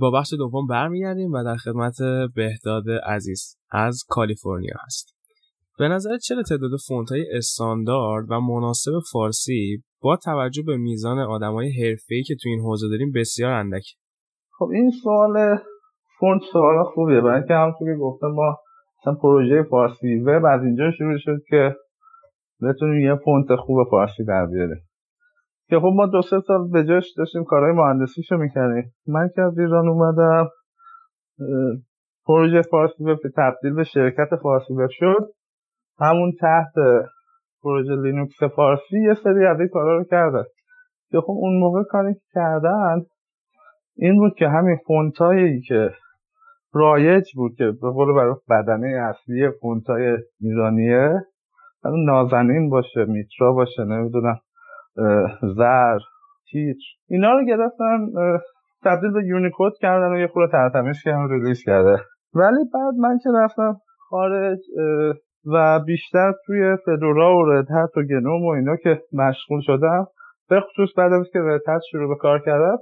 با بخش دوم برمیگردیم و در خدمت بهداد عزیز از کالیفرنیا هستیم. به نظر چرا تعداد فونت های استاندارد و مناسب فارسی با توجه به میزان آدمای حرفه‌ای که تو این حوزه داریم بسیار اندک خب این سوال فونت سوال خوبیه. برای اینکه همونطور که گفتم ما مثلا پروژه فارسی وب از اینجا شروع شد که بتونیم یه فونت خوب فارسی در بیاریم. که خب ما دو سه سال به جاش داشتیم کارهای مهندسیشو می‌کردیم. من که از ایران اومدم پروژه فارسی وب تبدیل به شرکت فارسی وب شد. همون تحت پروژه لینوکس فارسی یه سری از این کارا رو کردن. که خب اون موقع کاری که کردن این بود که همین فونتایی که رایج بود که به قول برای بدنه اصلی فونتای ایرانیه نازنین باشه میترا باشه نمی‌دونم. زر تیتر. اینا رو گرفتن تبدیل به یونیکود کردن و یه خورده تر تمیز کردن release کرده. ولی بعد من که رفتم خارج و بیشتر توی فدورا و ردهت و گنوم و اینا که مشغول شدم به خصوص بعد از اینکه ردهت شروع به کار کردم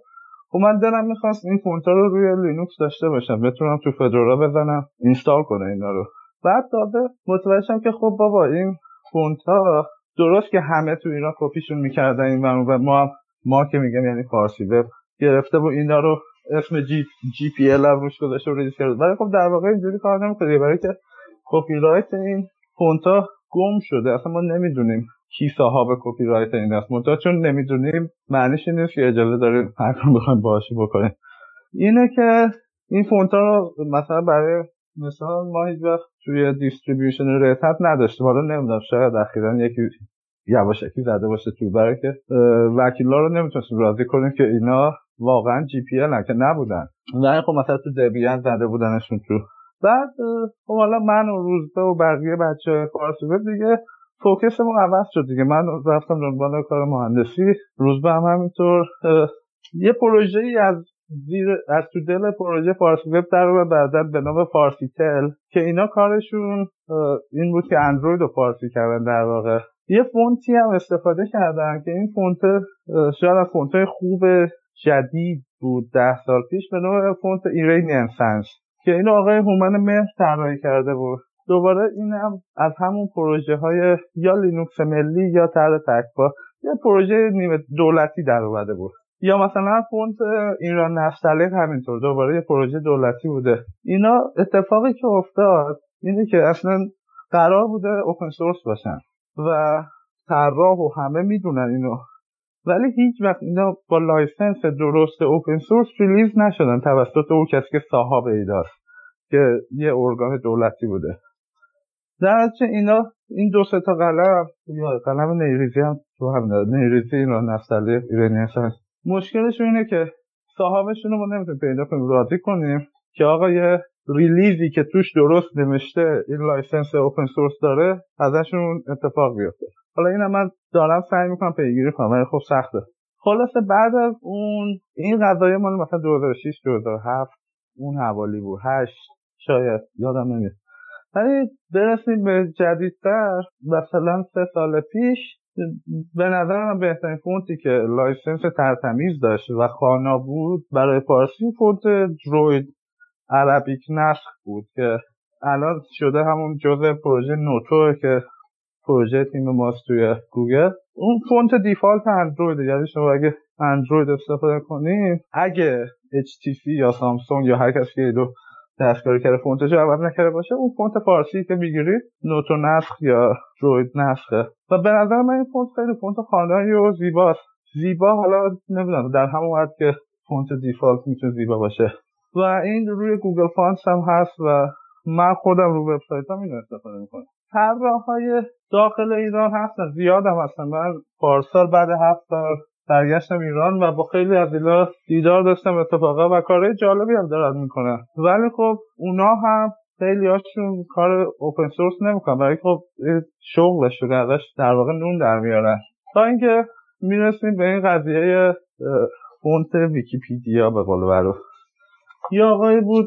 خب من دلم می‌خواست این فونتا رو روی لینوکس داشته باشم بتونم تو فدورا بزنم install کنه اینا رو. بعد داده متوجه که خب بابا این فونتا درست که همه تو ایران کپیشون می‌کردن این و ما ما که میگم یعنی فارسی وب گرفته و اینا رو اسم G, GPL روش گذاشته و release کرده. ولی خب در واقع اینجوری کار نمی‌کنه برای که کپی رایت این فونتا گم شده. اصلا ما نمی‌دونیم کی صاحب کپی رایت ایناست. منتها چون نمی‌دونیم معنیش این نیست که اجازه داریم هر کار بخوایم باهاش بکنیم. اینه که این فونتا رو مثلا برای مثلا ما هیچ وقت توی distribution ردهت نداشتیم. حالا نمی‌دونم شاید اخیرا یکی یواشکی زده باشه تو برای که وکیلا رو نمی‌تونستیم راضی کنیم که اینا واقعا GPL که نبودن. نه خب مثلا تو دبیان زده بودنشون تو. بعد خب حالا من و روزبه و بقیه بچه‌های فارسی دیگه focus مون عوض شد دیگه. من رفتم دنبال کار مهندسی روزبه هم همینطور. یه پروژه ای از زیر از تو دل پروژه فارسی وب در بعدا به نام فارسی تل که اینا کارشون این بود که اندروید رو فارسی کردن در واقع. یه فونتی هم استفاده کردن که این فونت شاید از فونت خوب جدید بود ده سال پیش به نام فونت Iranian Sans که این آقای هومن مهر طراحی کرده بود. دوباره این هم از همون پروژه های یا لینوکس ملی یا تحت تکفا یه پروژه نیمه دولتی در اومده بود. یا مثلا فونت ایران نستعلیق همینطور دوباره یه پروژه دولتی بوده. اینا اتفاقی که افتاد اینه که اصلا قرار بوده open source باشن. و طراح و همه می‌دونن اینو. ولی هیچ وقت اینا با license درست open source release نشدن توسط اون کسی که صاحب ایناست که یه ارگان دولتی بوده. در اینا این دو سه تا قلم یا قلم نیریزی هم تو هم نیریزی اینا نفتالی ایرانی مشکلشون اینه که صاحبشون رو ما نمی‌تونیم پیدا کنیم راضی کنیم که آقا یه release ی که توش درست نوشته این license open source داره ازشون اتفاق بیفته. حالا این من دارم سعی می‌کنم پیگیری کنم ولی خب سخته. خلاصه بعد از اون این قضایا مال مثلا 2006 2007 اون حوالی بود. 8 شاید یادم نمیاد. ولی برسیم به جدیدتر مثلا سه سال پیش به نظر من بهترین فونتی که license تر تمیز داشت و خوانا بود برای فارسی فونت Droid Arabic نسخ بود که الان شده همون جزء پروژه Noto که پروژه تیم ماست توی گوگل. اون فونت default اندروید یعنی شما اگه اندروید استفاده کنید اگه HTC یا سامسونگ یا هر کسی که دو دستکاری کرده فونتش عوض نکرده باشه اون فونت فارسی که می‌گیرید Noto نسخ یا Droid نسخه. و به نظر من این فونت خیلی فونت خواندنی و زیباست. زیبا حالا نمی‌دونم در همون حد که فونت default می‌تونه زیبا باشه. و این روی Google Fonts هم هست و من خودم رو وبسایتم اینو استفاده می‌کنم. طراح های داخل ایران هستن زیاد هم هستن. من پارسال بعد هفت سال برگشتم ایران و با خیلی از اینا دیدار داشتم اتفاقا و کارهای جالبی هم دارن می‌کنن. ولی خب اونا هم خیلی هاشون کار اوپن سورس نمی‌کنن. برای خب شغلش رو ازش در واقع نون در میارن. تا اینکه می‌رسیم به این قضیه فونت ویکیپیدیا به قول برو یه آقایی بود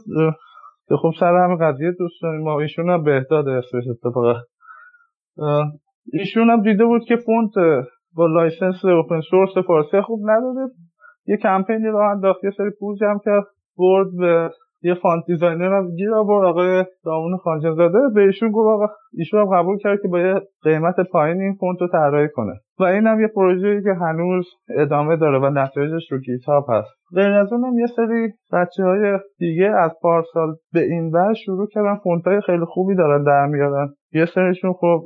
که خب سر همه قضیه دوست داریم. ما ایشون هم بهداد اسمش اتفاقا. ایشون هم دیده بود که فونت با license open source فارسی خوب نداره یه کمپینی رو انداخت یه سری پول جمع کرد برد به یه font designer هم گیر آورد آقای دامون خانجان زاده به ایشون گفت آقا ایشون هم قبول کرد که با یه قیمت پایین این فونت رو طراحی کنه. و این هم یه پروژه‌ای که هنوز ادامه داره و نتایجش رو GitHub هست. غیر از اونم یه سری بچه های دیگه از پارسال به این ور شروع کردن فونت های خیلی خوبی دارن در میارن. یه سریشون خب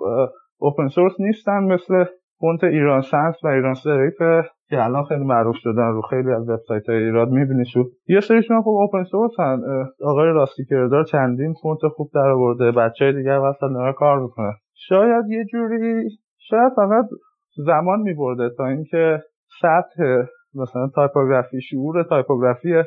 open source نیستن مثل فونت ایران Sans و ایران Serif که الان خیلی معروف شدن رو خیلی از وبسایت های ایرانی می‌بینیشون. یه سریشون خب open source ان. آقای راستی کردار چندین فونت خوب در آورده. بچه دیگه واسه داره کار می‌کنه شاید یه جوری شاید فقط زمان میبرده تا اینکه سطح مثلا تایپوگرافی شعور تایپوگرافی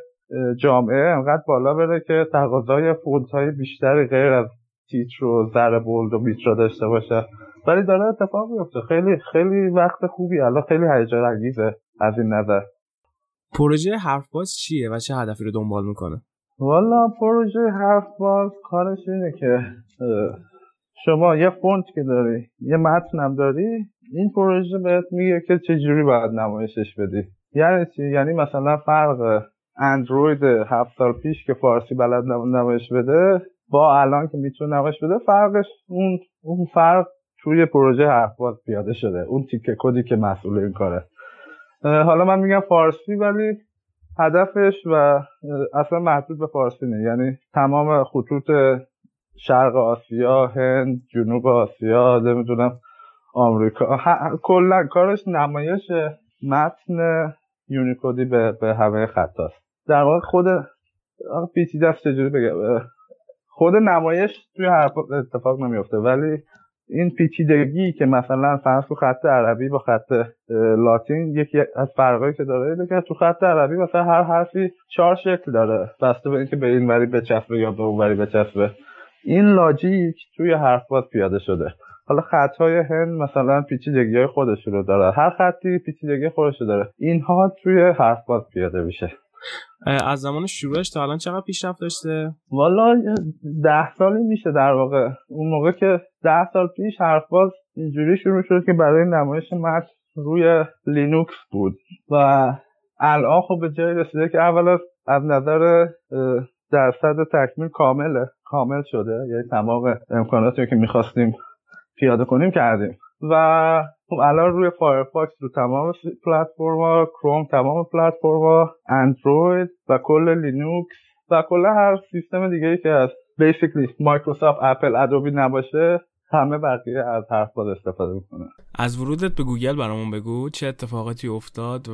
جامعه انقدر بالا بره که تقاضای فونت های بیشتری غیر از تیتر و ذره بولد و بیترا داشته باشه. ولی داره اتفاق میفته. خیلی خیلی وقت خوبی. الان خیلی هیجان انگیزه از این نظر. پروژه حرف باز چیه و چه هدفی رو دنبال می‌کنه؟ والا پروژه حرف باز کارش اینه که شما یه فونت که داری یه متنم داری این پروژه بهت میگه که چجوری باید نمایشش بدی. یعنی چی؟ یعنی مثلا فرق اندروید هفت سال پیش که فارسی بلد نمایش بده با الان که می‌تونه نمایش بده فرقش اون اون فرق توی پروژه حرفباز پیاده شده. اون تیکه کدی که مسئول این کاره. حالا من میگم فارسی ولی هدفش و اصلا محدود به فارسی نه یعنی تمام خطوط شرق آسیا هند جنوب آسیا نمی‌دونم آمریکا کلا کارش نمایش متن یونیکودی به, به همه خطاست در واقع خود پیچیده است چجوری بگم؟ خود نمایش توی حرف اتفاق نمیفته ولی این پیچیدگی که مثلا فرض تو خط عربی با خط لاتین یکی از فرقایی که داره اینه که تو خط عربی مثلا هر حرفی چهار شکل داره. بسته به اینکه به این وری بچسبه یا به اون وری بچسبه. این لاجیک توی حرف باز پیاده شده. حالا خطهای هند مثلا پیچیدگی های خودش رو داره هر خطی پیچیدگی خودش رو داره. اینها توی حرف باز پیاده میشه. از زمان شروعش تا الان چقدر پیشرفت داشته؟ والا ده سالی میشه در واقع. اون موقع که ده سال پیش HarfBuzz اینجوری شروع شد که برای نمایش متن روی لینوکس بود. و الان خب به جای رسیده که اول از نظر درصد تکمیل کامله. کامل شده. یعنی تمام امکاناتی که می‌خواستیم پیاده کنیم کردیم. و خب الان روی فایرفاکس رو تمام پلتفرما کروم تمام پلتفرما اندروید و کل لینوکس و کل هر سیستم دیگه ای که از basically مایکروسافت اپل ادوبی نباشه همه بقیه از حرف استفاده می‌کنه. از ورودت به گوگل برامون بگو چه اتفاقاتی افتاد؟